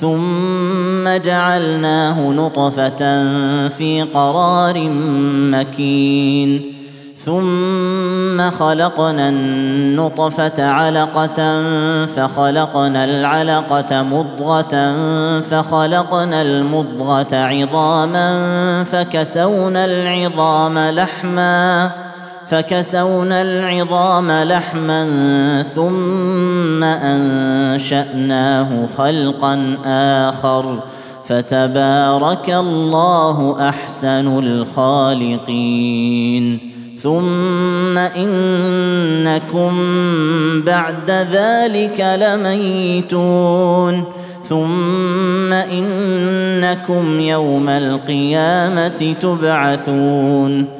ثم جعلناه نطفة في قرار مكين. ثم خلقنا النطفة علقة فخلقنا العلقة مضغة فخلقنا المضغة عظاما فكسونا العظام لحما. فكسونا العظام لحما ثم أنشأناه خلقا آخر. فتبارك الله أحسن الخالقين. ثم إنكم بعد ذلك لميتون. ثم إنكم يوم القيامة تبعثون.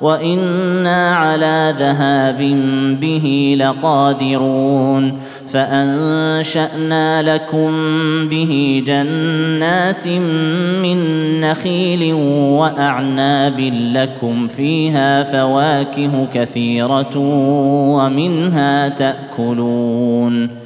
وأنا على ذهاب به لقادرون فانشانا لكم به جنات من نخيل واعناب لكم فيها فواكه كثيره ومنها تاكلون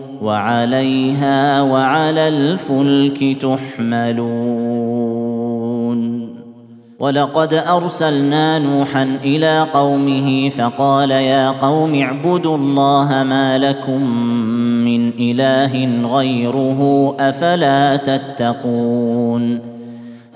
وعليها وعلى الفلك تحملون. ولقد أرسلنا نوحا إلى قومه فقال يا قوم اعبدوا الله ما لكم من إله غيره أفلا تتقون.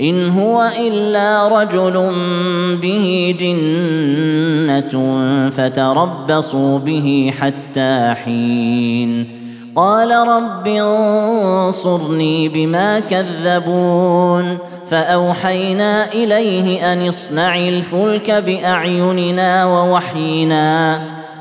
إن هو إلا رجل به جنة فتربصوا به حتى حين. قال رب انصرني بما كذبون. فأوحينا إليه أن اصنع الفلك بأعيننا ووحينا.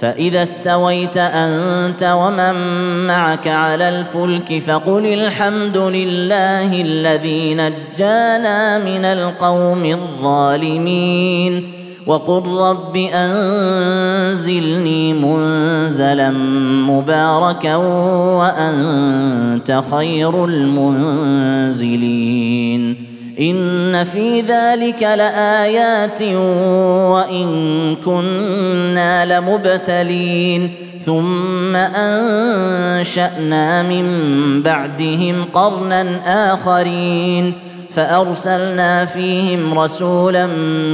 فإذا استويت أنت ومن معك على الفلك فقل الحمد لله الذي نجانا من القوم الظالمين وقل رب أنزلني منزلا مباركا وأنت خير المنزلين إن في ذلك لآيات وإن كنا لمبتلين. ثم أنشأنا من بعدهم قرنا آخرين. فأرسلنا فيهم رسولا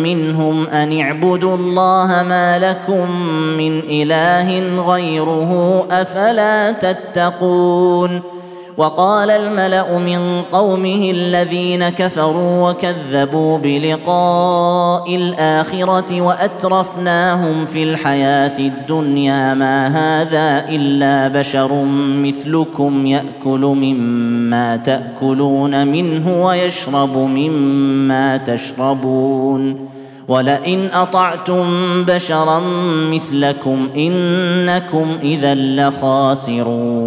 منهم أن اعبدوا الله ما لكم من إله غيره أفلا تتقون. وقال الملأ من قومه الذين كفروا وكذبوا بلقاء الآخرة وأترفناهم في الحياة الدنيا ما هذا إلا بشر مثلكم يأكل مما تأكلون منه ويشرب مما تشربون ولئن أطعتم بشرا مثلكم إنكم إذا لخاسرون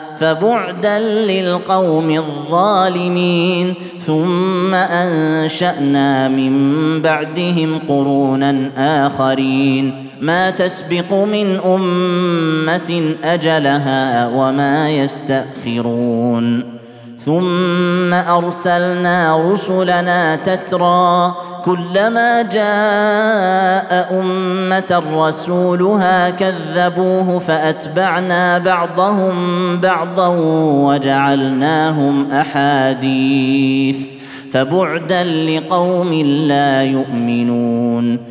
فبعدا للقوم الظالمين ثم أنشأنا من بعدهم قرونا آخرين. ما تسبق من أمة أجلها وما يستأخرون. ثم أرسلنا رسلنا تترى كلما جاء أمة رسولها كذبوه فأتبعنا بعضهم بعضا وجعلناهم أحاديث فبعدا لقوم لا يؤمنون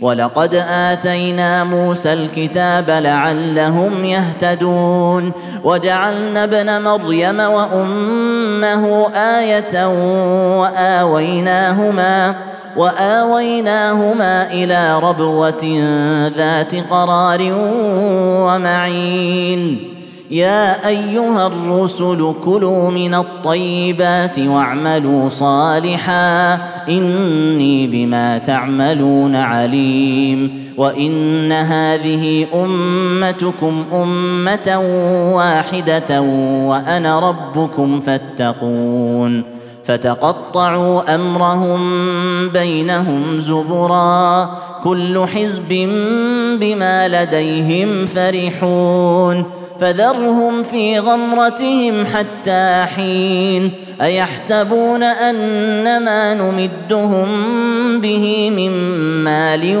ولقد آتينا موسى الكتاب لعلهم يهتدون. وجعلنا ابن مريم وأمه آية وآويناهما وآويناهما إلى ربوة ذات قرار ومعين. يا أيها الرسل كلوا من الطيبات واعملوا صالحا إني بما تعملون عليم وإن هذه أمتكم أمة واحدة وأنا ربكم فاتقون فتقطعوا أمرهم بينهم زبرا كل حزب بما لديهم فرحون فذرهم في غمرتهم حتى حين أيحسبون ان ما نمدهم به من مال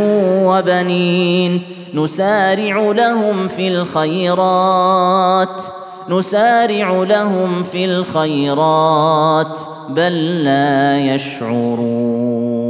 وبنين نسارع لهم في الخيرات نسارع لهم في الخيرات بل لا يشعرون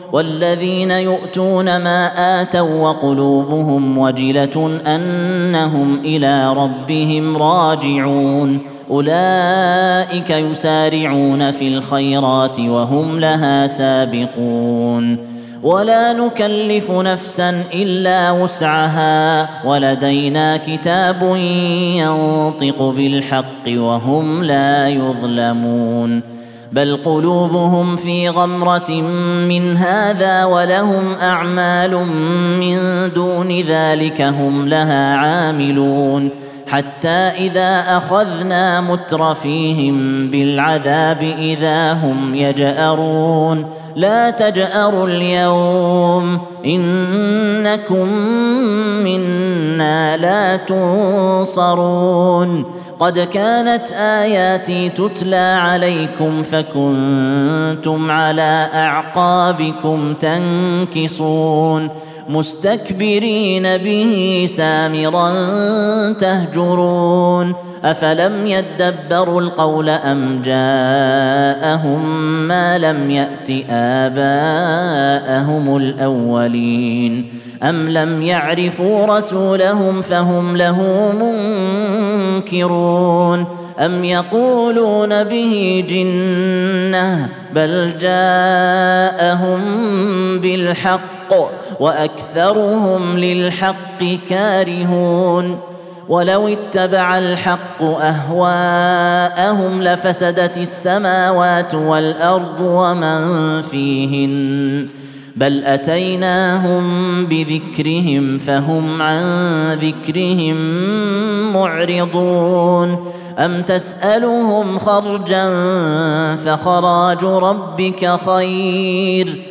والذين يؤتون ما آتوا وقلوبهم وجلة أنهم إلى ربهم راجعون. أولئك يسارعون في الخيرات وهم لها سابقون. ولا نكلف نفسا إلا وسعها. ولدينا كتاب ينطق بالحق وهم لا يظلمون. بل قلوبهم في غمرة من هذا ولهم أعمال من دون ذلك هم لها عاملون حتى إذا أخذنا مترفيهم بالعذاب إذا هم يجأرون لا تجأروا اليوم إنكم منا لا تنصرون قد كانت آياتي تتلى عليكم فكنتم على أعقابكم تنكصون مستكبرين به سامرا تهجرون أفلم يدبروا القول أم جاءهم ما لم يأت آباءهم الأولين ام لم يعرفوا رسولهم فهم له منكرون ام يقولون به جنه بل جاءهم بالحق واكثرهم للحق كارهون ولو اتبع الحق اهواءهم لفسدت السماوات والارض ومن فيهن بل اتيناهم بذكرهم فهم عن ذكرهم معرضون ام تسالهم خرجا فخراج ربك خير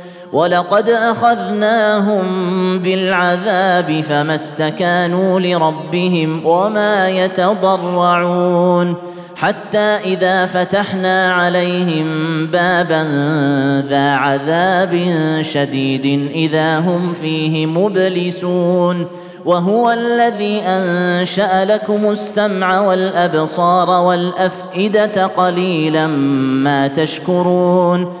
ولقد اخذناهم بالعذاب فما استكانوا لربهم وما يتضرعون حتى اذا فتحنا عليهم بابا ذا عذاب شديد اذا هم فيه مبلسون وهو الذي انشا لكم السمع والابصار والافئده قليلا ما تشكرون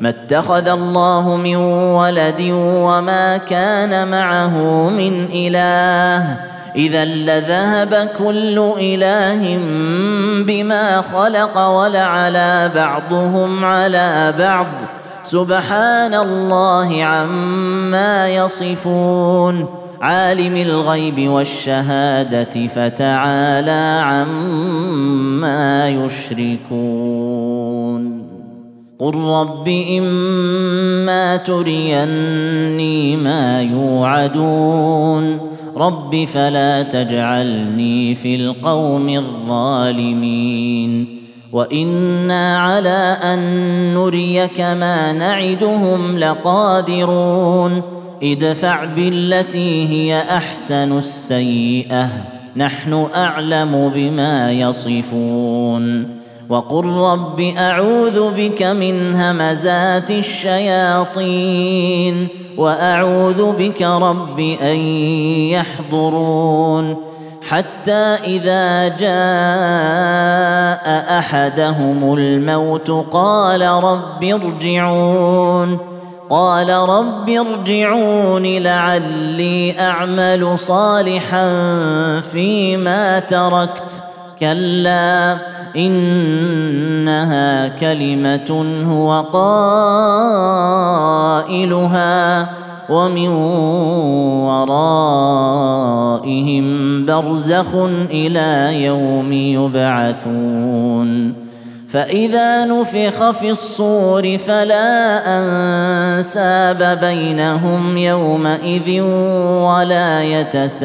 ما اتخذ الله من ولد وما كان معه من إله. إذا لذهب كل إله بما خلق ولعلى بعضهم على بعض. سبحان الله عما يصفون. عالم الغيب والشهادة فتعالى عما يشركون. قل رب اما تريني ما يوعدون رب فلا تجعلني في القوم الظالمين وأنا على ان نريك ما نعدهم لقادرون ادفع بالتي هي احسن السيئه نحن اعلم بما يصفون وقل رب اعوذ بك من همزات الشياطين واعوذ بك رب ان يحضرون حتى اذا جاء احدهم الموت قال رب ارجعون قال رب ارجعون لعلي اعمل صالحا فيما تركت كلا إنها كلمة هو قائلها ومن ورائهم برزخ إلى يوم يبعثون. فإذا نفخ في الصور فلا أنساب بينهم يومئذ ولا يتساءلون.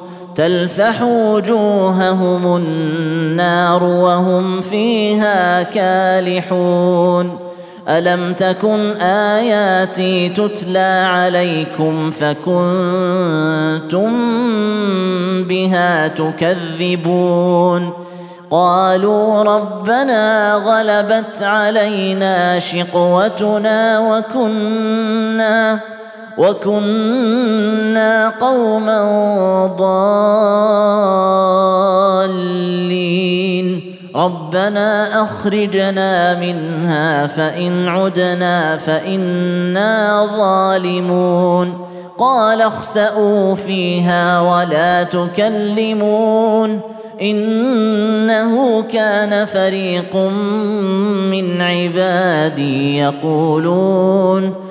تلفح وجوههم النار وهم فيها كالحون. ألم تكن آياتي تتلى عليكم فكنتم بها تكذبون؟ قالوا ربنا غلبت علينا شقوتنا وكنا وكنا قوما ضالين. ربنا أخرجنا منها فإن عدنا فإنا ظالمون. قال اخسئوا فيها ولا تكلمون. إنه كان فريق من عبادي يقولون.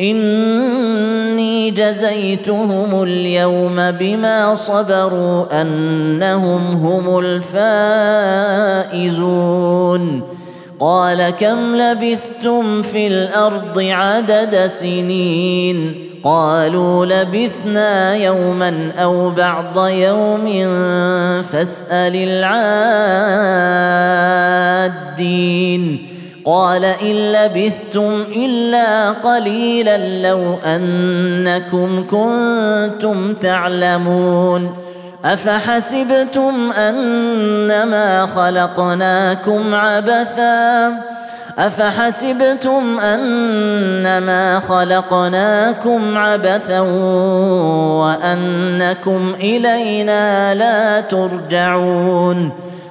إني جزيتهم اليوم بما صبروا أنهم هم الفائزون. قال كم لبثتم في الأرض عدد سنين؟ قالوا لبثنا يوما أو بعض يوم فاسأل العادين. قال إن لبثتم إلا قليلا لو أنكم كنتم تعلمون أفحسبتم أنما خلقناكم عبثا أفحسبتم أنما خلقناكم عبثا وأنكم إلينا لا ترجعون